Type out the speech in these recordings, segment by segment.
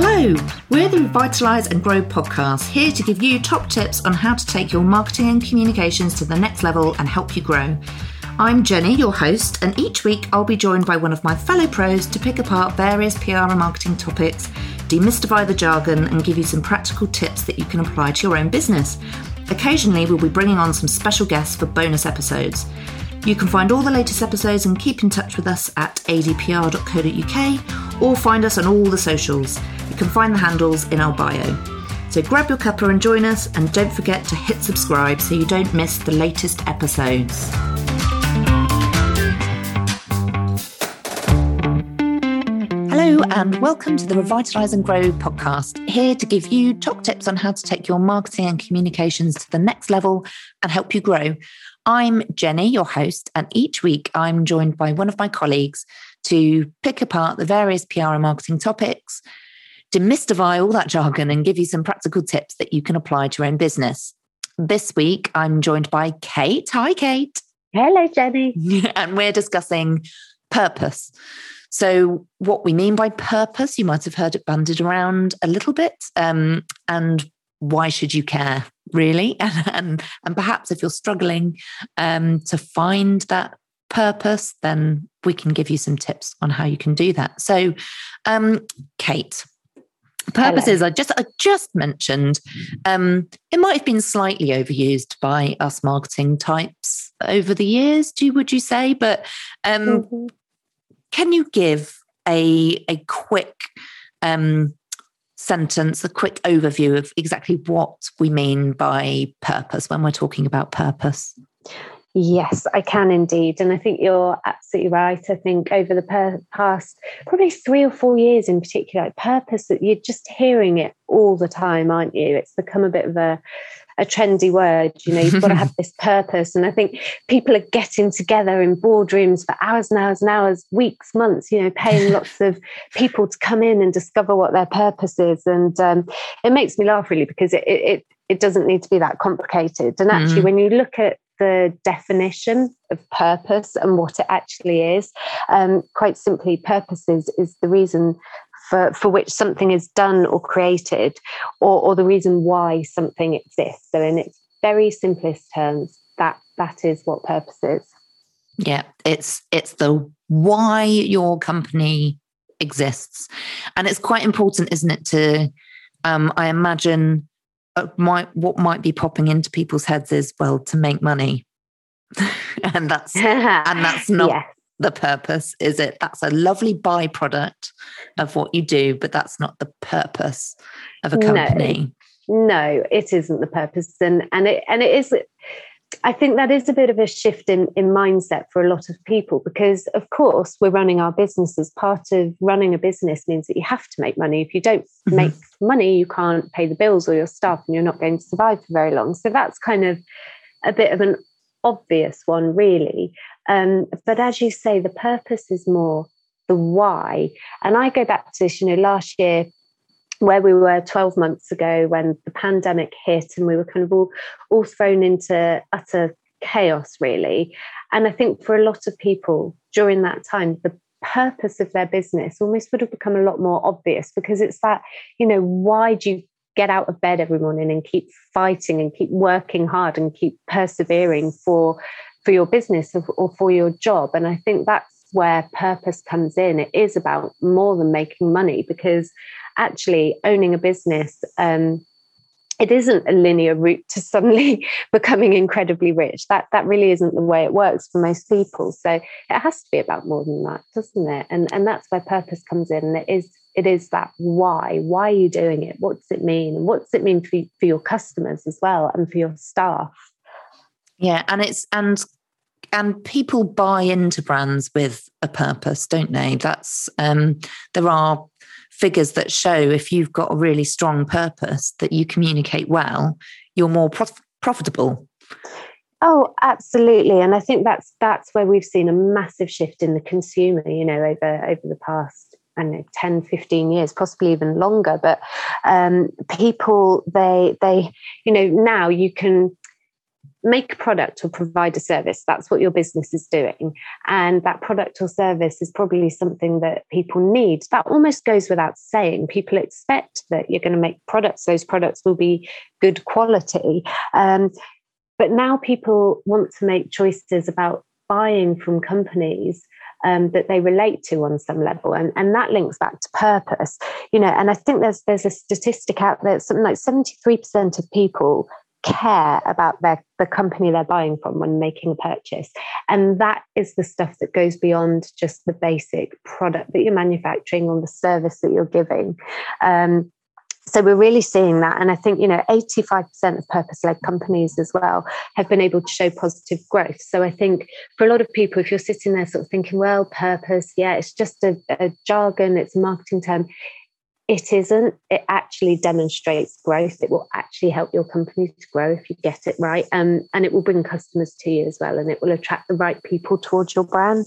Hello, we're the Revitalise and Grow podcast, here to give you top tips on how to take your marketing and communications to the next level and help you grow. I'm Jenny, your host, and each week I'll be joined by one of my fellow pros to pick apart various PR and marketing topics, demystify the jargon, and give you some practical tips that you can apply to your own business. Occasionally, we'll be bringing on some special guests for bonus episodes. You can find all the latest episodes and keep in touch with us at adpr.co.uk or find us on all the socials. You can find the handles in our bio. So grab your cuppa and join us, and don't forget to hit subscribe so you don't miss the latest episodes. Hello, and welcome to the Revitalise and Grow podcast, here to give you top tips on how to take your marketing and communications to the next level and help you grow. I'm Jenny, your host, and each week I'm joined by one of my colleagues to pick apart the various PR and marketing topics, demystify all that jargon, and give you some practical tips that you can apply to your own business. This week I'm joined by Kate. Hi, Kate. Hello, Jenny. and we're discussing purpose. So, what we mean by purpose, you might have heard it banded around a little bit, um, and why should you care, really? And, and, and perhaps if you're struggling um, to find that purpose, then we can give you some tips on how you can do that. So, um, Kate, purposes I just I just mentioned. Um, it might have been slightly overused by us marketing types over the years. Do would you say? But um, mm-hmm. Can you give a, a quick um, sentence, a quick overview of exactly what we mean by purpose when we're talking about purpose? Yes, I can indeed. And I think you're absolutely right. I think over the per- past probably three or four years in particular, purpose, that you're just hearing it all the time, aren't you? It's become a bit of a a trendy word. You know, you've got to have this purpose. And I think people are getting together in boardrooms for hours and hours and hours, weeks, months, you know, paying lots of people to come in and discover what their purpose is. And um, it makes me laugh really because it, it, it doesn't need to be that complicated. And actually, mm. when you look at the definition of purpose and what it actually is. Um, quite simply, purpose is, is the reason for, for which something is done or created, or, or the reason why something exists. So, in its very simplest terms, that that is what purpose is. Yeah, it's it's the why your company exists, and it's quite important, isn't it? To um, I imagine uh, might what might be popping into people's heads is well to make money, and that's and that's not yes the purpose, is it? That's a lovely byproduct of what you do, but that's not the purpose of a company. No, no it isn't the purpose. And and it and it is I think that is a bit of a shift in, in mindset for a lot of people because, of course, we're running our businesses. Part of running a business means that you have to make money. If you don't mm-hmm. make money, you can't pay the bills or your staff, and you're not going to survive for very long. So that's kind of a bit of an obvious one, really. Um, but as you say, the purpose is more the why. And I go back to this, you know, last year where we were 12 months ago when the pandemic hit and we were kind of all, all thrown into utter chaos, really. And I think for a lot of people during that time, the purpose of their business almost would have become a lot more obvious because it's that, you know, why do you get out of bed every morning and keep fighting and keep working hard and keep persevering for for your business or for your job. And i think that's where purpose comes in. It is about more than making money because actually owning a business um, it isn't a linear route to suddenly becoming incredibly rich. That that really isn't the way it works for most people. So it has to be about more than that doesn't it? And and that's where purpose comes in. And it is it is that why. Why are you doing it? What does it mean? And what does it mean for, for your customers as well and for your staff? Yeah and it's and and people buy into brands with a purpose don't they that's um there are figures that show if you've got a really strong purpose that you communicate well you're more prof- profitable Oh, absolutely. And I think that's that's where we've seen a massive shift in the consumer, you know, over over the past I know, 10, 15 years, possibly even longer. But um, people, they, they, you know, now you can, make a product or provide a service. That's what your business is doing. And that product or service is probably something that people need. That almost goes without saying. People expect that you're going to make products, those products will be good quality. Um, but now people want to make choices about buying from companies um, that they relate to on some level, and and that links back to purpose, you know. And I think there's there's a statistic out there, something like seventy three percent of people care about their the company they're buying from when making a purchase. And that is the stuff that goes beyond just the basic product that you're manufacturing or the service that you're giving. Um, so we're really seeing that. And i think you know 85% of purpose-led companies as well have been able to show positive growth. So i think for a lot of people if you're sitting there sort of thinking well purpose yeah it's just a, a jargon it's a marketing term it isn't. It actually demonstrates growth. It will actually help your company to grow if you get it right. Um, and it will bring customers to you as well and it will attract the right people towards your brand.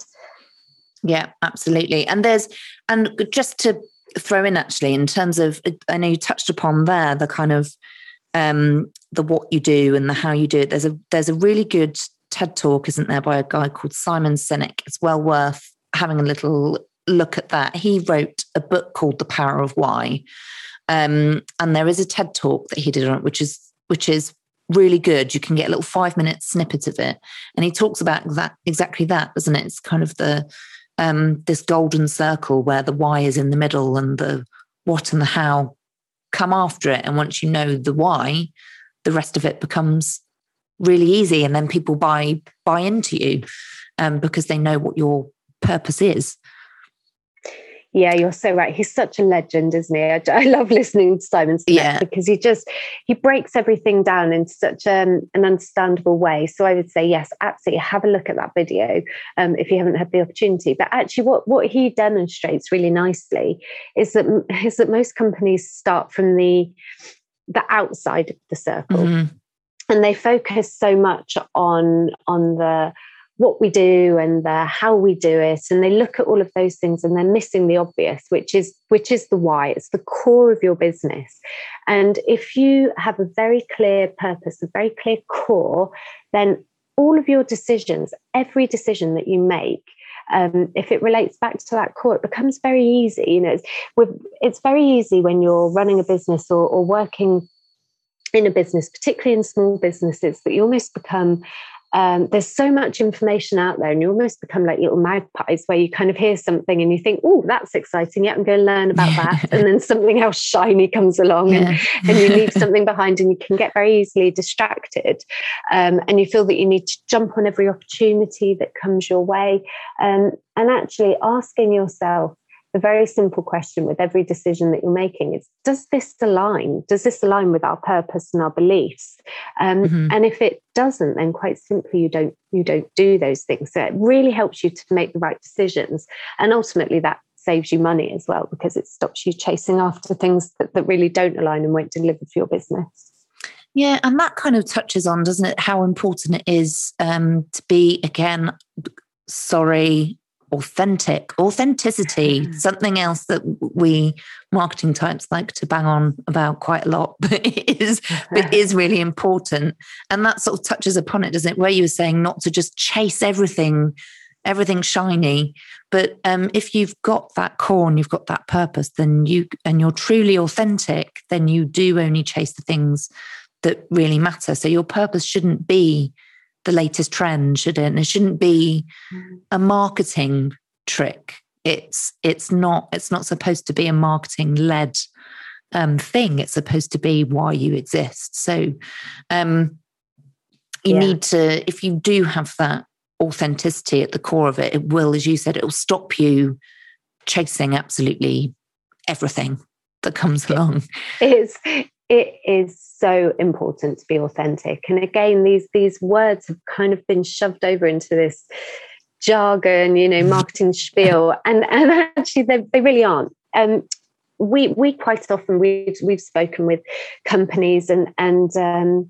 Yeah absolutely. And there's and just to throw in actually in terms of I know you touched upon there the kind of um the what you do and the how you do it. There's a there's a really good TED talk, isn't there, by a guy called Simon Sinek. It's well worth having a little look at that. He wrote a book called The Power of Why. Um, and there is a TED talk that he did on it, which is which is really good. You can get a little five minute snippet of it. And he talks about that exactly that, doesn't it? It's kind of the um, this golden circle where the why is in the middle and the what and the how come after it. And once you know the why, the rest of it becomes really easy. And then people buy buy into you um, because they know what your purpose is. Yeah, you're so right. He's such a legend, isn't he? I, I love listening to Simon Sinek yeah. because he just he breaks everything down in such um, an understandable way. So I would say yes, absolutely. Have a look at that video um, if you haven't had the opportunity. But actually, what what he demonstrates really nicely is that is that most companies start from the the outside of the circle. Mm-hmm. And they focus so much on on the what we do and the, how we do it and they look at all of those things and they're missing the obvious which is which is the why it's the core of your business and if you have a very clear purpose a very clear core then all of your decisions every decision that you make um, if it relates back to that core, it becomes very easy. You know, it's, it's very easy when you're running a business or, or working in a business, particularly in small businesses, that you almost become um, there's so much information out there, and you almost become like little magpies where you kind of hear something and you think, oh, that's exciting. Yeah, I'm going to learn about that. And then something else shiny comes along yeah. and, and you leave something behind and you can get very easily distracted. Um, and you feel that you need to jump on every opportunity that comes your way. Um, and actually asking yourself, the very simple question with every decision that you're making is does this align? Does this align with our purpose and our beliefs? Um, mm-hmm. and if it doesn't then quite simply you don't you don't do those things. So it really helps you to make the right decisions. And ultimately that saves you money as well because it stops you chasing after things that, that really don't align and won't deliver for your business. Yeah, and that kind of touches on, doesn't it, how important it is um, to be, again, sorry, authentic authenticity mm. something else that we marketing types like to bang on about quite a lot but it is it is really important. And that sort of touches upon it doesn't it? Where you were saying not to just chase everything everything shiny but um, if you've got that core and you've got that purpose then you and you're truly authentic then you do only chase the things that really matter. So your purpose shouldn't be the latest trend, should it? And it shouldn't be mm. a marketing trick. It's it's not it's not supposed to be a marketing led um, thing. It's supposed to be why you exist. So um, you yeah. need to, if you do have that authenticity at the core of it, it will, as you said, it will stop you chasing absolutely everything that comes along. It's it is so important to be authentic. And again, these these words have kind of been shoved over into this jargon, you know, marketing spiel, and and actually they, they really aren't. Um, we we quite often we've we've spoken with companies and and um,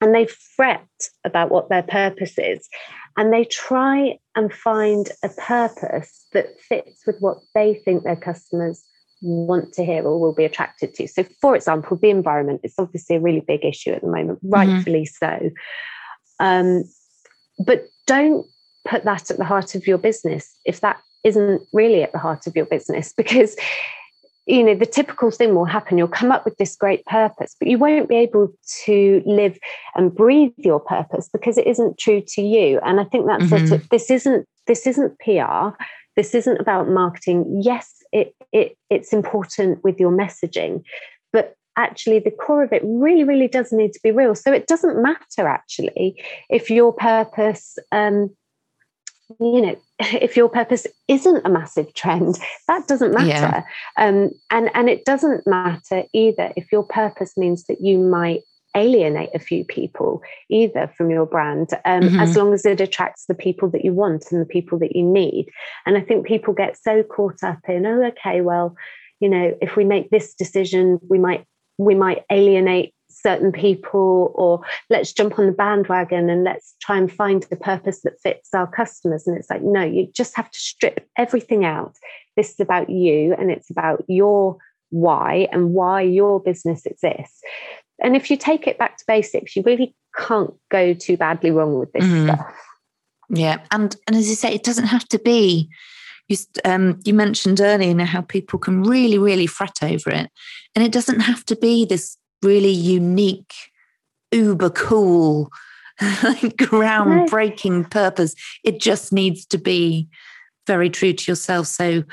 and they fret about what their purpose is, and they try and find a purpose that fits with what they think their customers want to hear or will be attracted to. So, for example, the environment is obviously a really big issue at the moment, mm-hmm. rightfully mm-hmm. so. Um, but don't put that at the heart of your business if that isn't really at the heart of your business because you know the typical thing will happen you'll come up with this great purpose but you won't be able to live and breathe your purpose because it isn't true to you and i think that's mm-hmm. it this isn't this isn't pr this isn't about marketing. Yes it, it it's important with your messaging but actually the core of it really really does need to be real. So it doesn't matter actually if your purpose um you know if your purpose isn't a massive trend that doesn't matter. Yeah. um, and and it doesn't matter either if your purpose means that you might alienate a few people either from your brand um, mm-hmm. as long as it attracts the people that you want and the people that you need. And i think people get so caught up in oh okay well you know if we make this decision we might we might alienate certain people or let's jump on the bandwagon and let's try and find the purpose that fits our customers. And it's like no you just have to strip everything out. This is about you and it's about your why and why your business exists and if you take it back to basics you really can't go too badly wrong with this mm. stuff yeah and and as you say it doesn't have to be you, um, you mentioned earlier know, how people can really really fret over it and it doesn't have to be this really unique, uber cool, groundbreaking no. purpose. It just needs to be very true to yourself. So,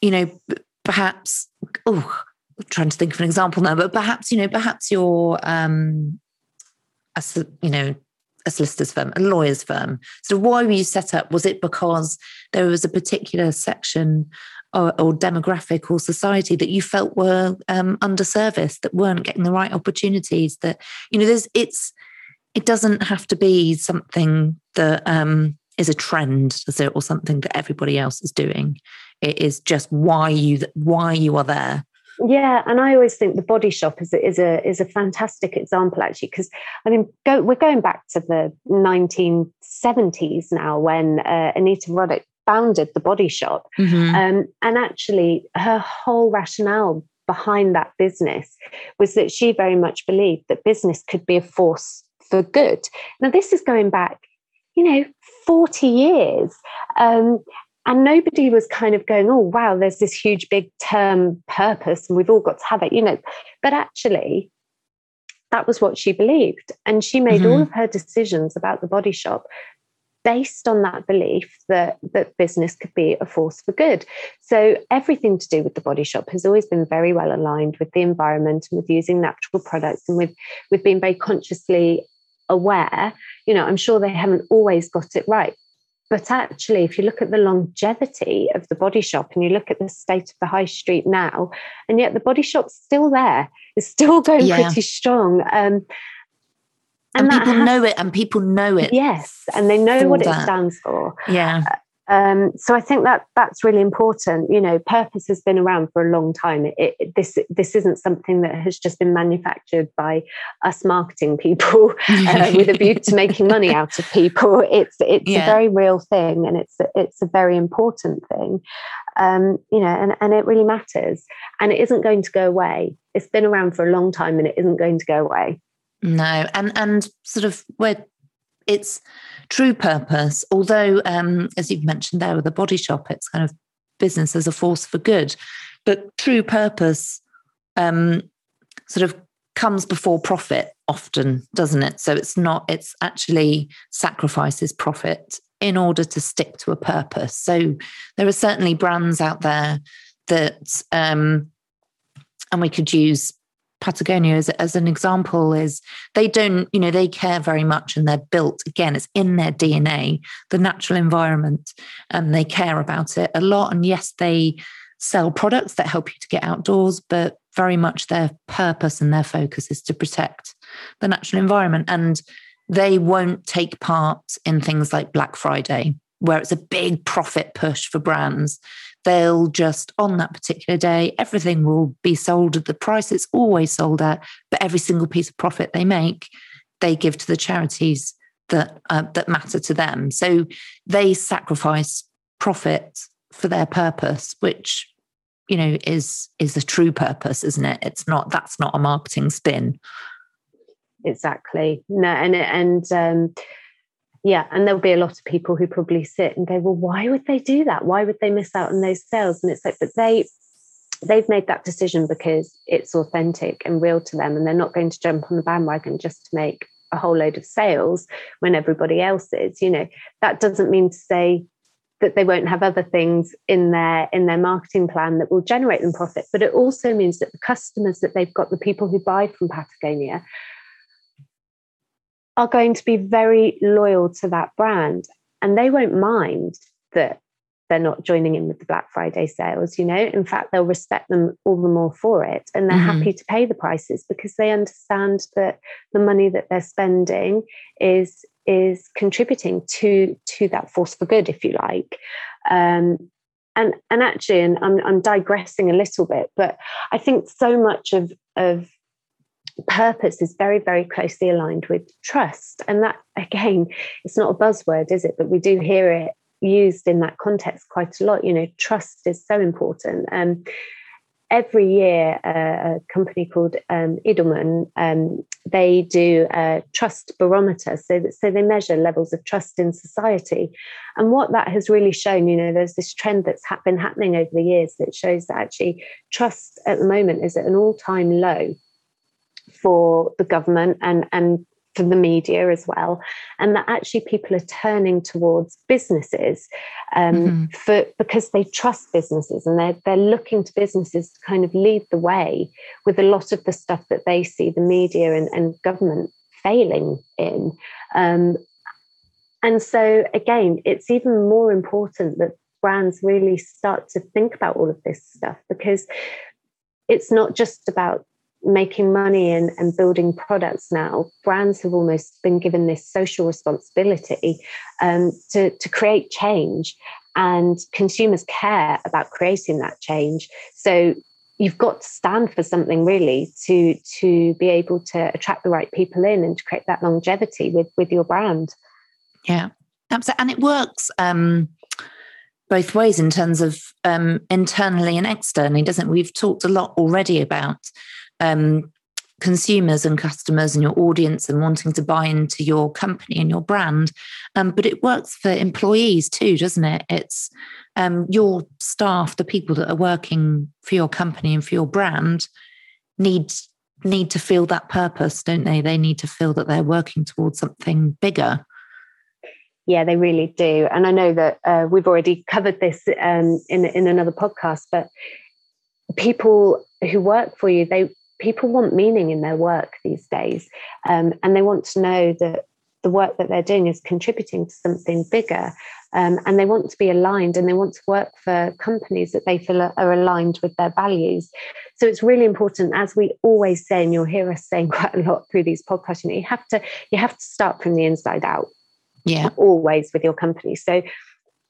you know, perhaps, oh, trying to think of an example now, but perhaps, you know, perhaps you're, um, a, you know, a solicitor's firm, a lawyer's firm. So why were you set up? Was it because there was a particular section or, or demographic or society that you felt were um, underserviced, that weren't getting the right opportunities. That you know, there's it's it doesn't have to be something that um, is a trend, or something that everybody else is doing. It is just why you why you are there. Yeah, and I always think the body shop is a, is a is a fantastic example actually because I mean go, we're going back to the 1970s now when uh, Anita Roddick founded the body shop. Mm-hmm. Um, and actually, her whole rationale behind that business was that she very much believed that business could be a force for good. Now, this is going back, you know, 40 years. Um, and nobody was kind of going, oh, wow, there's this huge big term purpose and we've all got to have it, you know. But actually, that was what she believed. And she made mm-hmm. all of her decisions about the body shop based on that belief that that business could be a force for good. So everything to do with the body shop has always been very well aligned with the environment and with using natural products and with with being very consciously aware. You know, I'm sure they haven't always got it right. But actually, if you look at the longevity of the body shop and you look at the state of the high street now, and yet the body shop's still there, it's still going yeah. pretty strong. Um, and, and people has, know it and people know it yes and they know what that. it stands for yeah um, so I think that that's really important. You know, purpose has been around for a long time. It, it, this this isn't something that has just been manufactured by us marketing people uh, with a view to making money out of people. It's it's yeah. a very real thing, and it's it's a very important thing. Um, you know, and and it really matters, and it isn't going to go away. It's been around for a long time, and it isn't going to go away. No, and and sort of where it's true purpose, although um, as you've mentioned there with the body shop, it's kind of business as a force for good. But true purpose um, sort of comes before profit often, doesn't it? So it's not, it's actually sacrifices profit in order to stick to a purpose. So there are certainly brands out there that, um, and we could use Patagonia as, as an example is they don't, you know, they care very much and they're built, again, it's in their DNA, the natural environment, and they care about it a lot. And yes, they sell products that help you to get outdoors, but very much their purpose and their focus is to protect the natural environment. And they won't take part in things like Black Friday, where it's a big profit push for brands they'll just on that particular day. Everything will be sold at the price it's always sold at but every single piece of profit they make they give to the charities that uh, that matter to them. So they sacrifice profit for their purpose which you know is is a true purpose isn't it? It's not that's not a marketing spin. Exactly. No, and and um, yeah, and there'll be a lot of people who probably sit and go, well, why would they do that? Why would they miss out on those sales? And it's like, but they they've made that decision because it's authentic and real to them, and they're not going to jump on the bandwagon just to make a whole load of sales when everybody else is. You know, that doesn't mean to say that they won't have other things in their in their marketing plan that will generate them profit but it also means that the customers that they've got the people who buy from patagonia are going to be very loyal to that brand and they won't mind that they're not joining in with the Black Friday sales. You know, in fact, they'll respect them all the more for it. And they're mm-hmm. happy to pay the prices because they understand that the money that they're spending is is contributing to to that force for good, if you like. Um, and and actually, and I'm I'm digressing a little bit, but I think so much of of purpose is very very closely aligned with trust and that again it's not a buzzword is it but we do hear it used in that context quite a lot. You know, trust is so important. Um, every year, uh, a company called um, Edelman, um, they do a trust barometer. So, that, so they measure levels of trust in society. And what that has really shown, you know, there's this trend that's ha- been happening over the years that shows that actually trust at the moment is at an all-time low for the government and and for the media as well, and that actually people are turning towards businesses um, mm-hmm. for because they trust businesses and they're they're looking to businesses to kind of lead the way with a lot of the stuff that they see the media and, and government failing in. Um, and so again, it's even more important that brands really start to think about all of this stuff because it's not just about making money and, and building products now, brands have almost been given this social responsibility um, to, to create change. And consumers care about creating that change. So you've got to stand for something really to to be able to attract the right people in and to create that longevity with with your brand. Yeah, absolutely, and it works. Um, both ways in terms of um, internally and externally, doesn't? We've talked a lot already about um, consumers and customers and your audience and wanting to buy into your company and your brand. Um, but it works for employees too, doesn't it? It's um, your staff, the people that are working for your company and for your brand, need need to feel that purpose, don't they? They need to feel that they're working towards something bigger. Yeah, they really do. And I know that uh, we've already covered this um, in in another podcast, but people who work for you, they people want meaning in their work these days um, and they want to know that the work that they're doing is contributing to something bigger um, and they want to be aligned and they want to work for companies that they feel are, aligned with their values. So it's really important as we always say and you'll hear us saying quite a lot through these podcasts you know you have to you have to start from the inside out. Yeah. Always with your company. So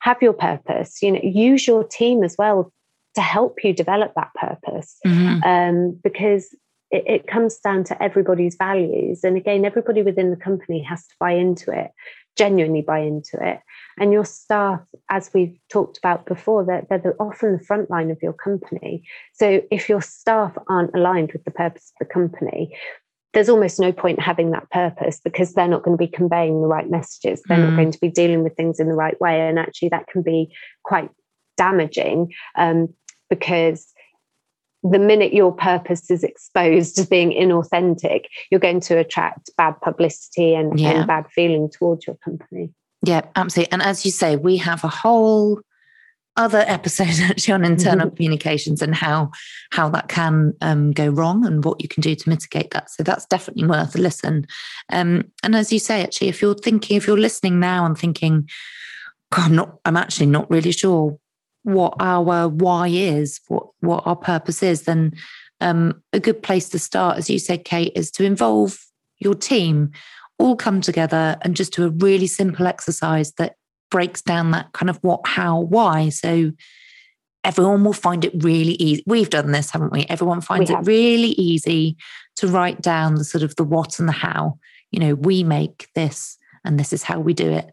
have your purpose you know use your team as well to help you develop that purpose mm-hmm. um, because it, it, comes down to everybody's values. And again everybody within the company has to buy into it genuinely buy into it. And your staff as we've talked about before they're, they're often the front line of your company. So if your staff aren't aligned with the purpose of the company there's almost no point having that purpose because they're not going to be conveying the right messages. They're mm. not going to be dealing with things in the right way. And actually that can be quite damaging um, because the minute your purpose is exposed as being inauthentic, you're going to attract bad publicity and, yeah. and bad feeling towards your company. Yeah, absolutely. And as you say, we have a whole other episode actually on internal communications and how how that can um, go wrong and what you can do to mitigate that. So that's definitely worth a listen. Um, and as you say, actually, if you're thinking, if you're listening now and thinking, God, I'm not, I'm actually not really sure what our why is, what what our purpose is, then um, a good place to start, as you said, Kate, is to involve your team, all come together and just do a really simple exercise that breaks down that kind of what, how, why. So everyone will find it really easy. We've done this, haven't we? Everyone finds it really easy to write down the sort of the what and the how. You know, we make this and this is how we do it.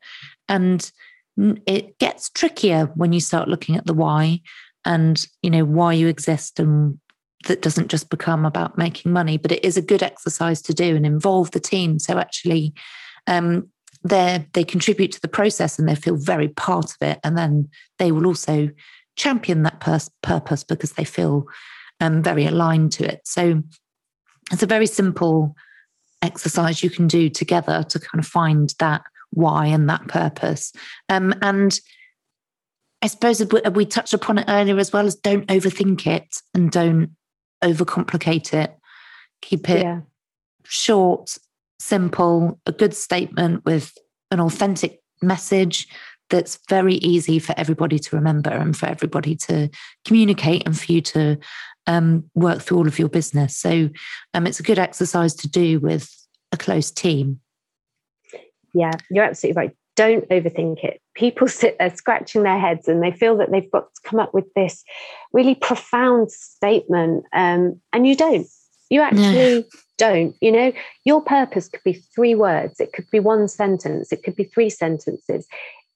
And it gets trickier when you start looking at the why and you know why you exist and that doesn't just become about making money, but it is a good exercise to do and involve the team. So actually, um, they they contribute to the process and they feel very part of it, and then they will also champion that pers- purpose because they feel um, very aligned to it. So it's a very simple exercise you can do together to kind of find that why and that purpose. Um, and I suppose we touched upon it earlier as well as don't overthink it and don't overcomplicate it. Keep it yeah. short, simple, a good statement with an authentic message that's very easy for everybody to remember and for everybody to communicate and for you to um, work through all of your business. So um, it's a good exercise to do with a close team. Yeah, you're absolutely right. Don't overthink it. People sit there scratching their heads and they feel that they've got to come up with this really profound statement. Um, and you don't. You actually don't. You know, your purpose could be three words, it could be one sentence, it could be three sentences.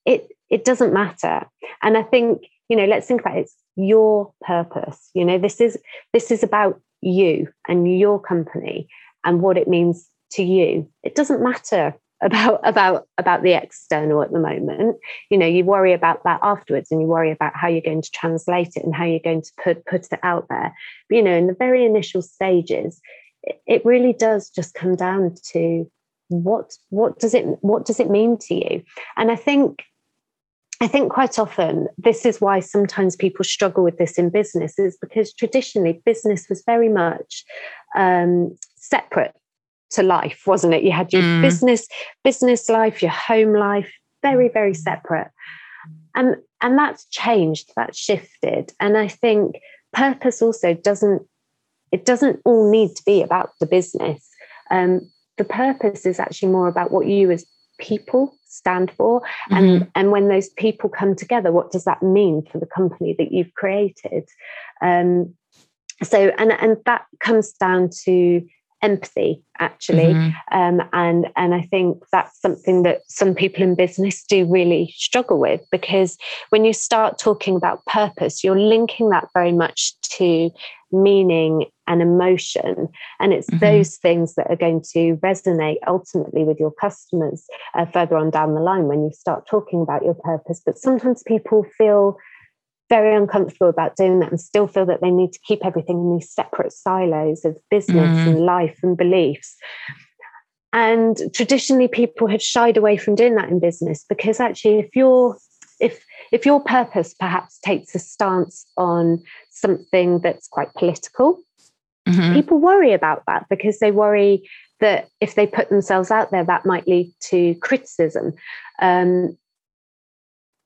It it doesn't matter. And I think, you know, let's think about it. It's your purpose. You know, this is this is about you and your company and what it means to you. It doesn't matter about about about the external at the moment. You know you worry about that afterwards and you worry about how you're going to translate it and how you're going to put put it out there. But, you know in the very initial stages it, it really does just come down to what what does it what does it mean to you? And i think I think quite often this is why sometimes people struggle with this in business is because traditionally business was very much um, separate to life, wasn't it? You had your mm. business, business life, your home life, very, very separate. And and that's changed, that's shifted. And I think purpose also doesn't, it doesn't all need to be about the business. Um, the purpose is actually more about what you as people stand for mm-hmm. and and when those people come together what does that mean for the company that you've created um, so and and that comes down to empathy actually mm-hmm. um, and and i think that's something that some people in business do really struggle with because when you start talking about purpose you're linking that very much to meaning and emotion and it's mm-hmm. those things that are going to resonate ultimately with your customers uh, further on down the line when you start talking about your purpose but sometimes people feel very uncomfortable about doing that and still feel that they need to keep everything in these separate silos of business mm. and life and beliefs. And traditionally, people have shied away from doing that in business because actually, if you're if if your purpose perhaps takes a stance on something that's quite political, mm-hmm. people worry about that because they worry that if they put themselves out there, that might lead to criticism. Um,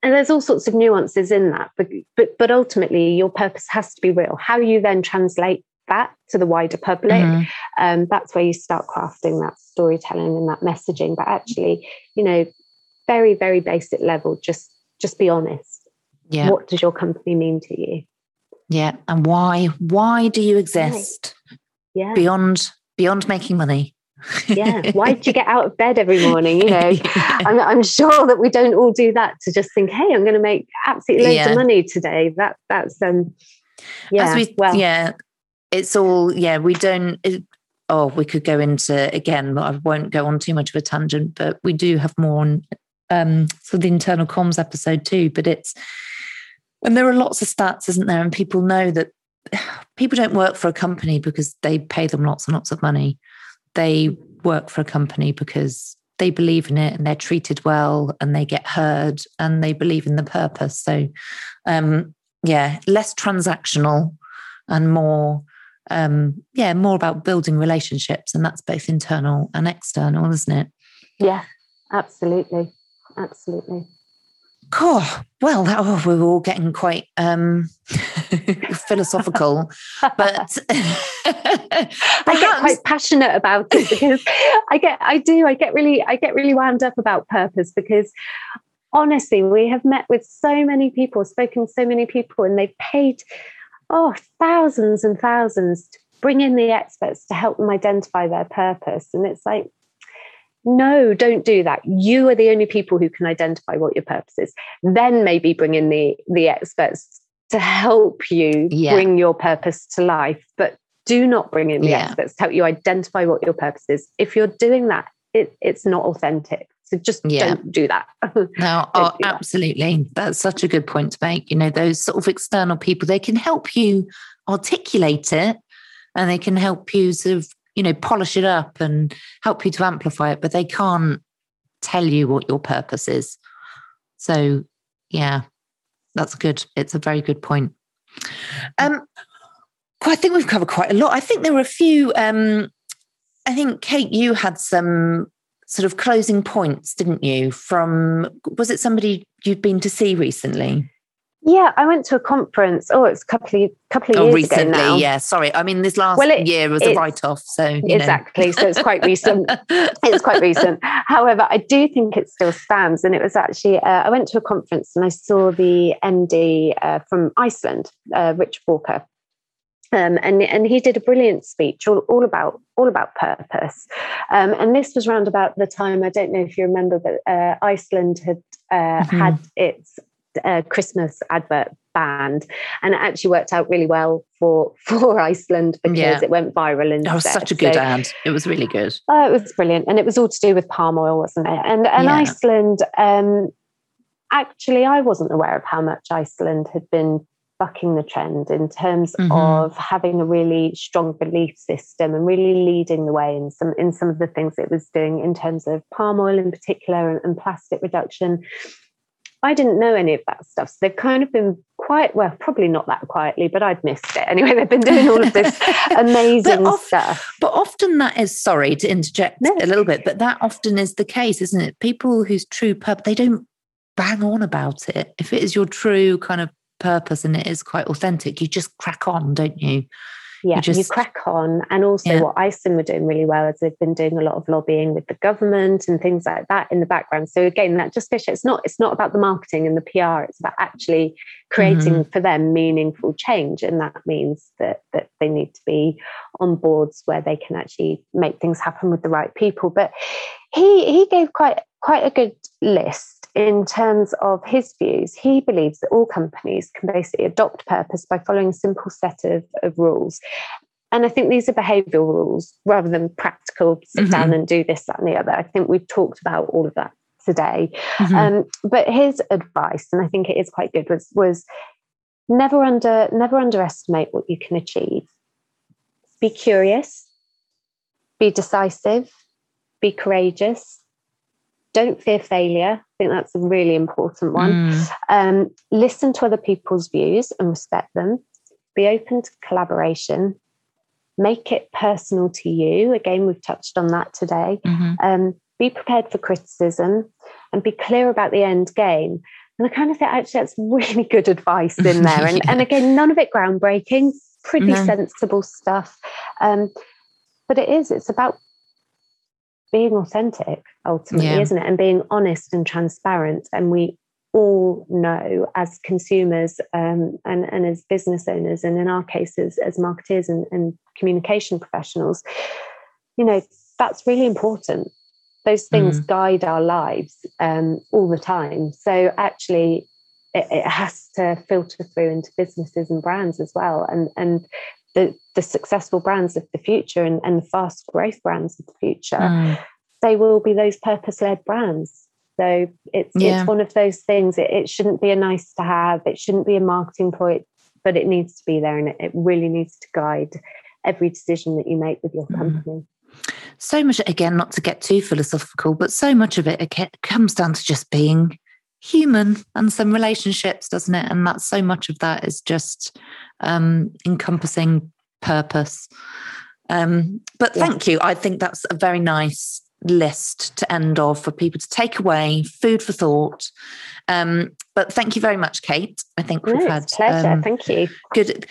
and there's all sorts of nuances in that but, but but ultimately your purpose has to be real. How you then translate that to the wider public mm-hmm. um, that's where you start crafting that storytelling and that messaging. But actually you know very very basic level just just be honest. Yeah. What does your company mean to you? Yeah. And why why do you exist yeah. beyond beyond making money yeah why did you get out of bed every morning you know? I'm, I'm, sure that we don't all do that to just think hey i'm going to make absolutely loads yeah. of money today. That that's um yeah we, well. yeah it's all yeah we don't it, oh we could go into again but i won't go on too much of a tangent but we do have more on um for the internal comms episode too but it's when there are lots of stats isn't there? And people know that people don't work for a company because they pay them lots and lots of money they work for a company because they believe in it and they're treated well and they get heard and they believe in the purpose. So, um, yeah, less transactional and more, um, yeah, more about building relationships. And that's both internal and external, isn't it? Yeah, absolutely. Absolutely. Cool. Well, that, oh, we are all getting quite um, philosophical, but I get quite passionate about it because I get, I do, I get really, I get really wound up about purpose because honestly, we have met with so many people, spoken to so many people, and they've paid oh thousands and thousands to bring in the experts to help them identify their purpose, and it's like no, don't do that. You are the only people who can identify what your purpose is. Then maybe bring in the, the experts to help you Yeah. bring your purpose to life, but do not bring in the Yeah. experts to help you identify what your purpose is. If you're doing that, it, it's not authentic. So just Yeah. don't do that. No, oh, do that. absolutely. That's such a good point to make. You know, those sort of external people, they can help you articulate it and they can help you sort of, you know, polish it up and help you to amplify it, but they can't tell you what your purpose is. So, yeah, that's good. It's a very good point. Um, I think we've covered quite a lot. I think there were a few. Um, I think Kate, you had some sort of closing points, didn't you? From was it somebody you'd been to see recently? Yeah, I went to a conference. Oh, it's a couple of couple of Oh, years ago now. recently, yeah. Sorry, I mean this last Well, it- year was a write-off, so you know. Exactly. So it's quite recent. it's quite recent. However, I do think it still stands. And it was actually, uh, I went to a conference and I saw the MD uh, from Iceland, uh, Rich Walker. Um, and and he did a brilliant speech all, all about all about purpose, um, and this was round about the time I don't know if you remember, but uh, Iceland had uh, Mhm. had its uh, Christmas advert banned, and it actually worked out really well for for Iceland because Yeah. it went viral. And That was such a good ad. It was really good. Oh, it was brilliant, and it was all to do with palm oil, wasn't it? And and Yeah. Iceland. Um, actually, I wasn't aware of how much Iceland had been bucking the trend in terms Mhm. of having a really strong belief system and really leading the way in some in some of the things it was doing in terms of palm oil in particular and, and plastic reduction. I didn't know any of that stuff. So they've kind of been quite well, probably not that quietly, but I'd missed it. Anyway, they've been doing all of this amazing off- stuff. But often that is sorry to interject No. a little bit, but that often is the case, isn't it? People whose true purpose they don't bang on about it. If it is your true kind of purpose and it is quite authentic, you just crack on, don't you? Yeah, you, just- crack on. And also, Yeah. what Iceland were doing really well is they've been doing a lot of lobbying with the government and things like that in the background. So again, that just fish. It's not. It's not about the marketing and the PR. It's about actually creating Mm-hmm. for them meaningful change, and that means that that they need to be on boards where they can actually make things happen with the right people. But he he gave quite quite a good list in terms of his views. He believes that all companies can basically adopt purpose by following a simple set of, of rules. And I think these are behavioral rules rather than practical sit Mhm. down and do this, that, and the other. I think we've talked about all of that today. Mhm. Um, but his advice, and I think it is quite good, was was never under never underestimate what you can achieve. Be curious, be decisive, be courageous. Don't fear failure. I think that's a really important one. Mm. Um, listen to other people's views and respect them. Be open to collaboration. Make it personal to you. Again, we've touched on that today. Mhm. Um, be prepared for criticism and be clear about the end game. And I kind of think actually that's really good advice in there. And, and again, none of it groundbreaking, pretty No. sensible stuff. Um, but it is, it's about being authentic ultimately, Yeah. isn't it? And being honest and transparent. And we all know as consumers um, and, and as business owners, and in our cases as marketers and, and communication professionals, you know, that's really important. Those things guide our lives um, all the time. So actually, it, it has to filter through into businesses and brands as well. And and the the successful brands of the future and, and the fast growth brands of the future, Mm. they will be those purpose led brands. So it's Yeah. it's one of those things. It, it shouldn't be a nice to have. It shouldn't be a marketing point, but it needs to be there, and it, it really needs to guide every decision that you make with your Mm. company. so much again not to get too philosophical but so much of it again comes down to just being human and some relationships doesn't it and that's so much of that is just um encompassing purpose um but Yeah. thank you i think that's a very nice list to end off for people to take away food for thought um but thank you very much kate i think we've had pleasure. um, Thank you. good.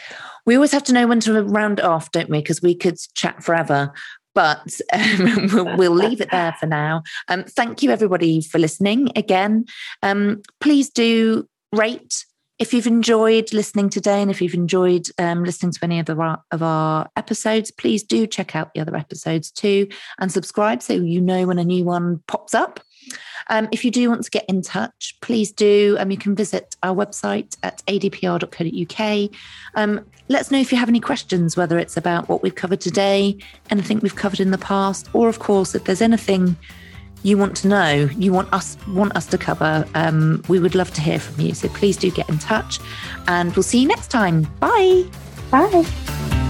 We always have to know when to round off, don't we? Because we could chat forever. But um, we'll, we'll leave it there for now. Um, thank you, everybody, for listening again. Um, please do rate if you've enjoyed listening today, and if you've enjoyed um, listening to any of, the, of our episodes, please do check out the other episodes too and subscribe so you know when a new one pops up. Um, if you do want to get in touch, please do. Um, you can visit our website at adpr.co.uk. Um, let us know if you have any questions, whether it's about what we've covered today, anything we've covered in the past, or of course, if there's anything you want to know, you want us want us to cover, um, we would love to hear from you. So please do get in touch, and we'll see you next time. Bye. Bye.